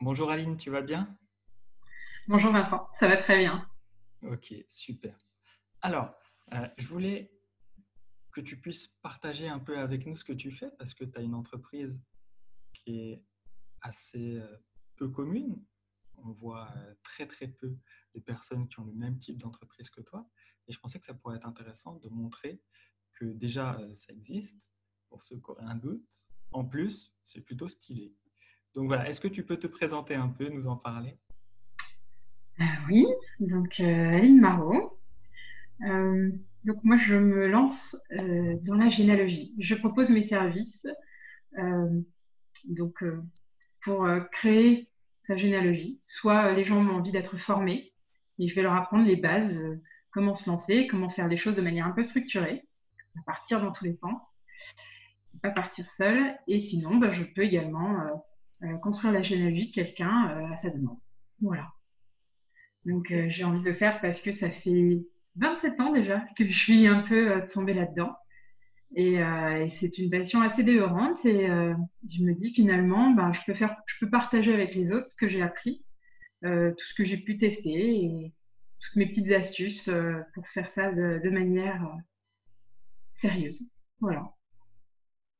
Bonjour Aline, tu vas bien? Bonjour Vincent, ça va très bien. Ok, super. Alors, euh, je voulais que tu puisses partager un peu avec nous ce que tu fais parce que tu as une entreprise qui est assez euh, peu commune. On voit euh, très très peu de personnes qui ont le même type d'entreprise que toi. Et je pensais que ça pourrait être intéressant de montrer que déjà ça existe pour ceux qui auraient un doute. En plus, c'est plutôt stylé. Donc voilà, est-ce que tu peux te présenter un peu, nous en parler? Euh, Oui, donc euh, Aline Marot. Euh, donc moi, je me lance dans la généalogie. Je propose mes services donc, pour créer sa généalogie. Soit les gens ont envie d'être formés et je vais leur apprendre les bases, comment se lancer, comment faire les choses de manière un peu structurée, à partir dans tous les sens, pas partir seul. Et sinon, bah, je peux également construire la généalogie de quelqu'un euh, à sa demande. Voilà. Donc euh, j'ai envie de le faire parce que ça fait 27 ans déjà que je suis un peu tombée là-dedans. Et, c'est une passion assez dévorante. Et je me dis finalement, ben, je, peux faire, je peux partager avec les autres ce que j'ai appris, tout ce que j'ai pu tester et toutes mes petites astuces pour faire ça de, de manière sérieuse. Voilà.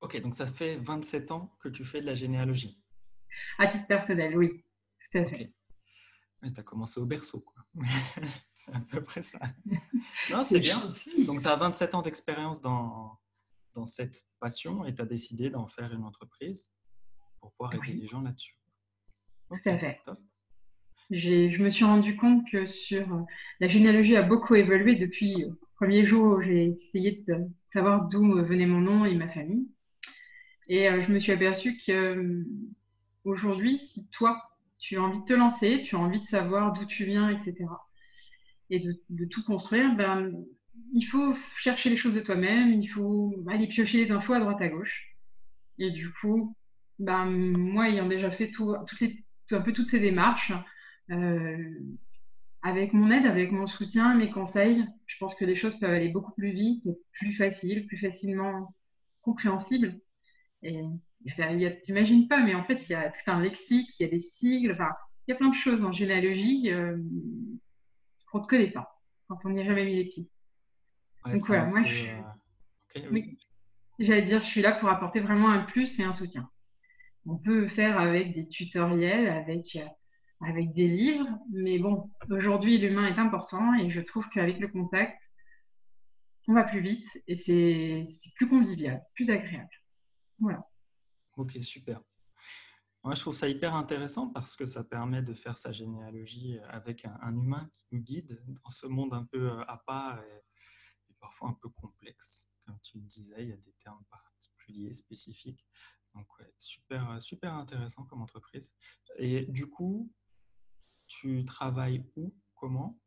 Ok, donc ça fait 27 ans que tu fais de la généalogie. À titre personnel, oui, tout à fait. tu as commencé au berceau, quoi. c'est à peu près ça. Non, c'est bien. Donc, tu as 27 ans d'expérience dans, dans cette passion et tu as décidé d'en faire une entreprise pour pouvoir aider les gens là-dessus. tout à fait. Je me suis rendu compte que sur la généalogie a beaucoup évolué depuis le premier jour où j'ai essayé de savoir d'où venait mon nom et ma famille. Et euh, je me suis aperçue que aujourd'hui, si toi, tu as envie de te lancer, tu as envie de savoir d'où tu viens, etc., et de, tout construire, ben, il faut chercher les choses de toi-même, il faut aller piocher les infos à droite à gauche. Et du coup, ben, moi, ayant déjà fait tout, toutes un peu toutes ces démarches, euh, avec mon aide, avec mon soutien, mes conseils, je pense que les choses peuvent aller beaucoup plus vite, plus facile, plus facilement compréhensibles. T'imagines pas, mais en fait, il y a tout un lexique, il y a des sigles, enfin, il y a plein de choses en généalogie euh, qu'on ne connaît pas quand on n'y a jamais mis les pieds. Donc voilà, moi, je... Euh, j'allais dire, je suis là pour apporter vraiment un plus et un soutien. On peut faire avec des tutoriels, avec, euh, avec des livres, mais bon, aujourd'hui, l'humain est important et je trouve qu'avec le contact, on va plus vite et c'est plus convivial, plus agréable. Voilà. Ok, super. Moi, je trouve ça hyper intéressant parce que ça permet de faire sa généalogie avec un, humain qui nous guide dans ce monde un peu euh, à part et, parfois un peu complexe. Comme tu le disais, il y a des termes particuliers, spécifiques. Donc, super, super intéressant comme entreprise. Et du coup, tu travailles où? Comment?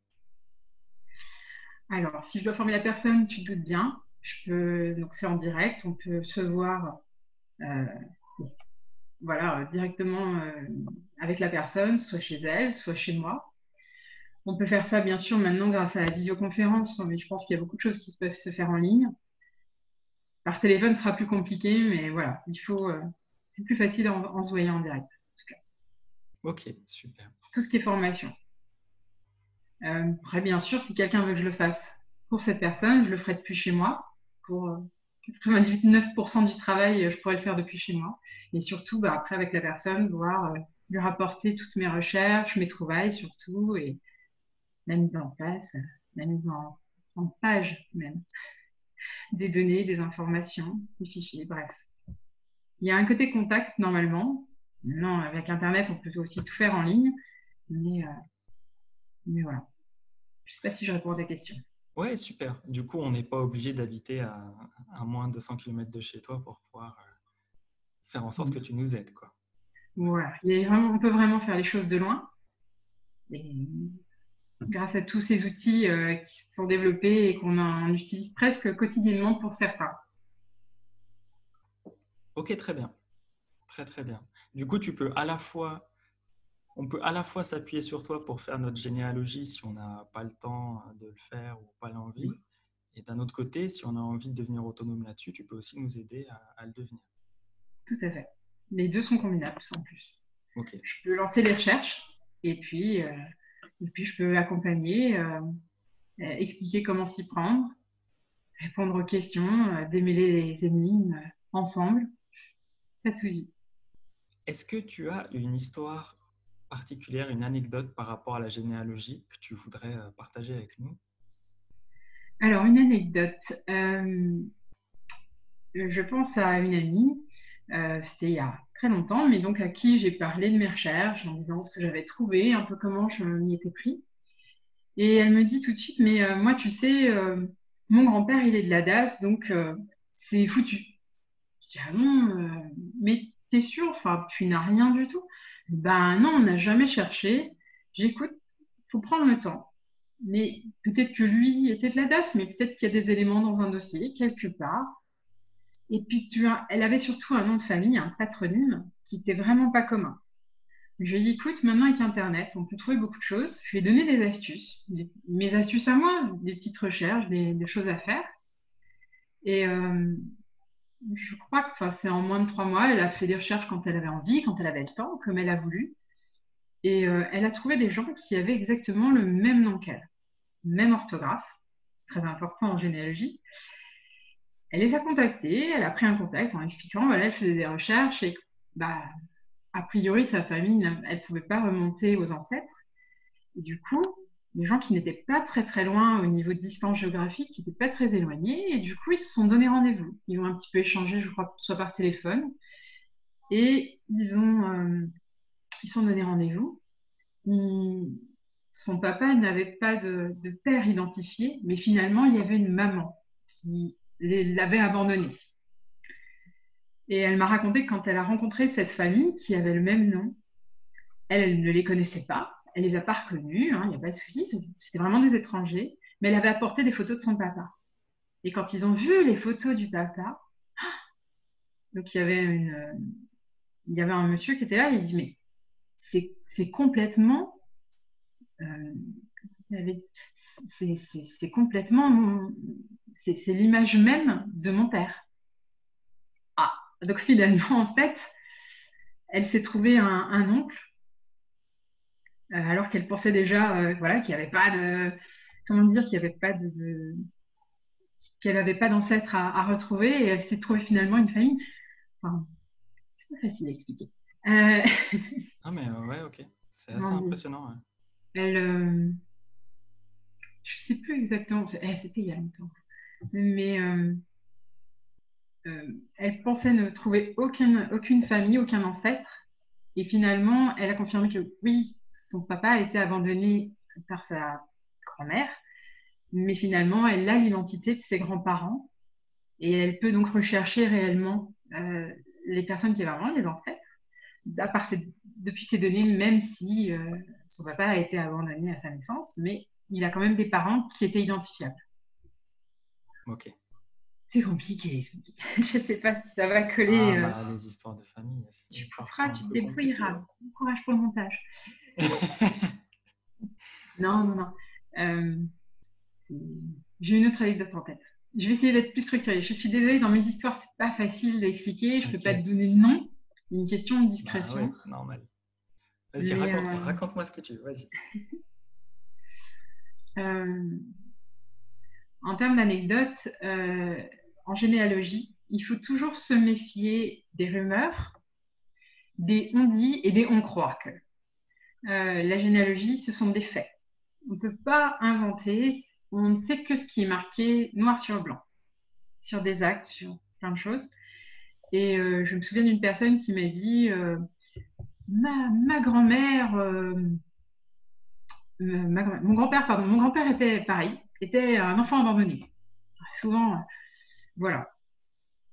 Alors, si je dois former la personne, tu te doutes bien. Je peux, donc c'est en direct, on peut se voir euh, voilà, euh, directement euh, avec la personne, soit chez elle, soit chez moi. On peut faire ça, bien sûr, maintenant grâce à la visioconférence, mais je pense qu'il y a beaucoup de choses qui peuvent se faire en ligne. Par téléphone, ce sera plus compliqué, mais voilà, il faut. Euh, c'est plus facile en, se voyant en direct. Ok, super. Tout ce qui est formation. après, bien sûr, si quelqu'un veut que je le fasse pour cette personne, je le ferai depuis chez moi. Pour 99% du travail, je pourrais le faire depuis chez moi. Et surtout, bah, après, avec la personne, voir euh, lui rapporter toutes mes recherches, mes trouvailles surtout, et la mise en place, la mise en, page même, des données, des informations, des fichiers, bref. Il y a un côté contact normalement. Maintenant, avec Internet, on peut aussi tout faire en ligne. Mais, euh, mais voilà. Je ne sais pas si je réponds à ta question. Ouais, super. Du coup, on n'est pas obligé d'habiter à, à, moins de 100 km de chez toi pour pouvoir euh, faire en sorte mm. que tu nous aides. Quoi. Voilà, on peut vraiment faire les choses de loin. Et grâce à tous ces outils euh, qui sont développés et qu'on utilise presque quotidiennement pour certains. Ok, très bien. Très très bien. Du coup, tu peux à la fois, on peut à la fois s'appuyer sur toi pour faire notre généalogie si on n'a pas le temps de le faire ou pas l'envie. Et d'un autre côté, si on a envie de devenir autonome là-dessus, tu peux aussi nous aider à le devenir. Tout à fait. Les deux sont combinables en plus. Je peux lancer les recherches et puis, et puis je peux accompagner, expliquer comment s'y prendre, répondre aux questions, démêler les énigmes ensemble. Pas de souci. Est-ce que tu as une histoire particulière, une anecdote par rapport à la généalogie que tu voudrais euh, partager avec nous? Alors, une anecdote. Euh, je pense à une amie, euh, c'était il y a très longtemps, mais donc à qui j'ai parlé de mes recherches en disant ce que j'avais trouvé, un peu comment je m'y étais pris. Et elle me dit tout de suite, mais moi, tu sais, mon grand-père, il est de la DAS, donc c'est foutu. Je dis, ah non, mais T'es sûr? Enfin, tu n'as rien du tout Ben non, on n'a jamais cherché. J'écoute, il faut prendre le temps. Mais peut-être que lui était de la DAS, mais peut-être qu'il y a des éléments dans un dossier, quelque part. Et puis, tu elle avait surtout un nom de famille, un patronyme, qui n'était vraiment pas commun. Je lui ai dit, écoute, maintenant avec Internet, on peut trouver beaucoup de choses. Je lui ai donné des astuces, mes astuces à moi, des petites recherches, des, choses à faire. Et, euh, je crois que c'est en moins de trois mois, elle a fait des recherches quand elle avait envie, quand elle avait le temps, comme elle a voulu. Et euh, elle a trouvé des gens qui avaient exactement le même nom qu'elle, même orthographe. C'est très important en généalogie. Elle les a contactés, elle a pris un contact en expliquant, voilà, elle faisait des recherches et bah, a priori, sa famille, elle ne pouvait pas remonter aux ancêtres. Du coup, des gens qui n'étaient pas très très loin au niveau de distance géographique, qui n'étaient pas très éloignés, et du coup ils se sont donné rendez-vous. Ils ont un petit peu échangé, je crois, soit par téléphone, et ils ont euh, sont donné rendez-vous. Son papa n'avait pas de, père identifié, mais finalement il y avait une maman qui l'avait abandonné. Et elle m'a raconté que quand elle a rencontré cette famille qui avait le même nom, elle ne les connaissait pas, elle les a pas reconnus, il hein, n'y a pas de souci, c'était vraiment des étrangers, mais elle avait apporté des photos de son papa. Et quand ils ont vu les photos du papa, donc il y avait une, il y avait un monsieur qui était là, il dit mais c'est complètement, euh, c'est complètement, c'est l'image même de mon père. Ah, donc finalement en fait, elle s'est trouvée un oncle euh, alors qu'elle pensait déjà euh, voilà, qu'il n'y avait pas de. Comment dire Qu'il n'y avait pas de. qu'elle n'avait pas d'ancêtre à, retrouver et elle s'est trouvée finalement une famille. Enfin, c'est pas facile à expliquer. Euh, ah, mais ouais, ok. C'est assez impressionnant. Elle. je ne sais plus exactement. Eh, c'était il y a longtemps. Mais. elle pensait ne trouver aucune, aucune famille, aucun ancêtre. Et finalement, elle a confirmé que oui, son papa a été abandonné par sa grand-mère, mais finalement, elle a l'identité de ses grands-parents et elle peut donc rechercher réellement euh, les personnes qui avaient vraiment les ancêtres depuis ces données, même si euh, son papa a été abandonné à sa naissance, mais il a quand même des parents qui étaient identifiables. Ok. C'est compliqué. Je ne sais pas si ça va coller. Ah, euh, bah, les histoires de famille. Tu feras, tu te débrouilleras. Bon courage pour le montage. non, non, non. Euh, j'ai une autre anecdote en tête. Je vais essayer d'être plus structurée. Je suis désolée, dans mes histoires, c'est pas facile d'expliquer. Je ne peux pas te donner le nom. Une question de discrétion. Bah normal. Vas-y, euh, raconte-moi ce que tu veux. Vas-y. en termes d'anecdotes, en généalogie, il faut toujours se méfier des rumeurs, des on dit et des on croit que. Euh, la généalogie, ce sont des faits. On ne peut pas inventer, on ne sait que ce qui est marqué noir sur blanc, sur des actes, sur plein de choses. Et euh, je me souviens d'une personne qui m'a dit euh, ma, grand-mère, mon grand-père, pardon, mon grand-père était pareil, était un enfant abandonné. Souvent, voilà.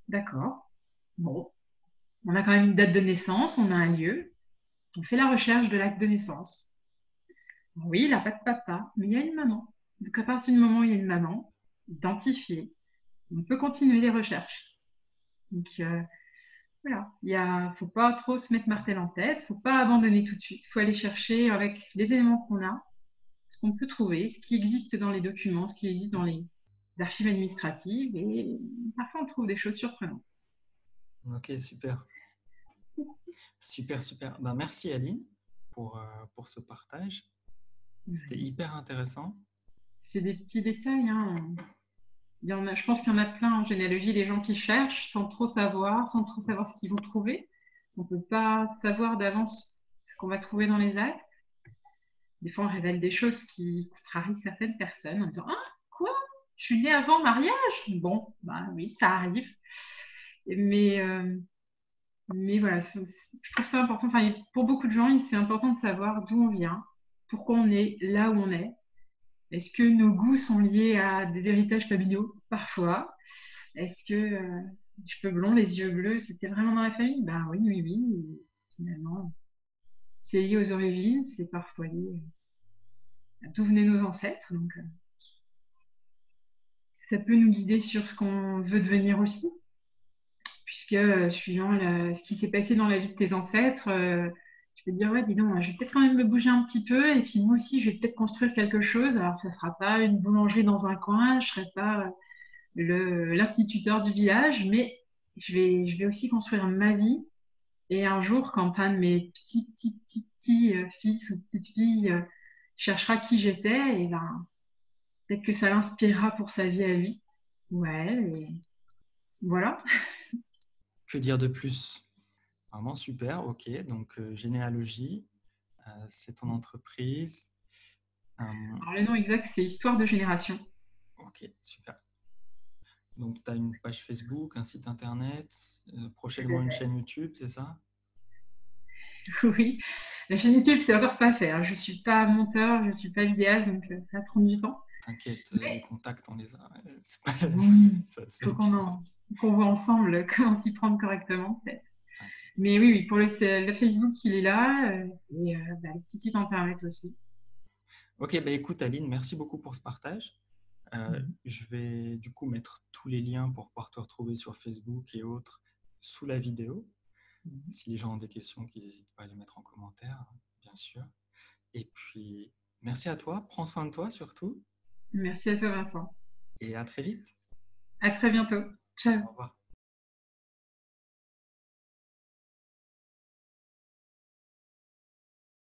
D'accord. Bon. On a quand même une date de naissance, on a un lieu. On fait la recherche de l'acte de naissance. Oui, il n'a pas de papa, mais il y a une maman. Donc à partir du moment où il y a une maman, identifiée, on peut continuer les recherches. Donc euh, voilà, il ne faut pas trop se mettre martel en tête, il ne faut pas abandonner tout de suite. Il faut aller chercher avec les éléments qu'on a, ce qu'on peut trouver, ce qui existe dans les documents, ce qui existe dans les archives administratives, et parfois on trouve des choses surprenantes. Ok, super. super, super. Ben, merci Aline pour, euh, pour ce partage. C'était hyper intéressant. C'est des petits détails. Hein. Il y en a, je pense qu'il y en a plein en généalogie, les gens qui cherchent sans trop savoir, sans trop savoir ce qu'ils vont trouver. On ne peut pas savoir d'avance ce qu'on va trouver dans les actes. Des fois, on révèle des choses qui contrarient certaines personnes en disant Ah, Je suis née avant mariage Bon, bah oui, ça arrive. Mais, euh, mais voilà, je trouve ça important. Enfin, pour beaucoup de gens, c'est important de savoir d'où on vient, pourquoi on est là où on est. Est-ce que nos goûts sont liés à des héritages familiaux? Parfois. Est-ce que euh, les cheveux blonds, les yeux bleus, c'était vraiment dans la famille? Ben oui, oui, oui. finalement, c'est lié aux origines, c'est parfois lié à d'où venaient nos ancêtres. Donc, euh, ça peut nous guider sur ce qu'on veut devenir aussi puisque euh, suivant ce qui s'est passé dans la vie de tes ancêtres, euh, tu peux te dire, ouais, dis donc, je vais peut-être quand même me bouger un petit peu, et puis moi aussi, je vais peut-être construire quelque chose. Alors, ça ne sera pas une boulangerie dans un coin, je ne serai pas l'instituteur du village, mais je vais, je vais aussi construire ma vie. Et un jour, quand un de mes petits, petits, petits, petits euh, fils ou petites filles cherchera qui j'étais, et ben, peut-être que ça l'inspirera pour sa vie à lui. Ouais, et voilà. Que dire de plus? Vraiment super, ok. Donc, euh, généalogie, euh, c'est ton entreprise. Euh, Alors, le nom exact, c'est Histoire de génération. Ok, super. Donc, tu as une page Facebook, un site internet, prochainement une chaîne YouTube, c'est ça? Oui, la chaîne YouTube, c'est encore pas fait. Hein. Je ne suis pas monteur, je ne suis pas vidéaste, donc ça prend du temps. T'inquiète, les contacts, on les a. faut qu'on qu'on voit ensemble comment s'y prendre correctement, peut-être. Mais oui, oui, pour le, Facebook, il est là, euh, et euh, bah, le petit site internet aussi. Ok, bah écoute Aline, merci beaucoup pour ce partage. Euh, mhm. Je vais du coup mettre tous les liens pour pouvoir te retrouver sur Facebook et autres sous la vidéo. Mhm. Si les gens ont des questions, qu'ils n'hésitent pas à les mettre en commentaire, bien sûr. Et puis, merci à toi. Prends soin de toi surtout. Merci à toi, Vincent. Et à très vite. À très bientôt. Ciao. Au revoir.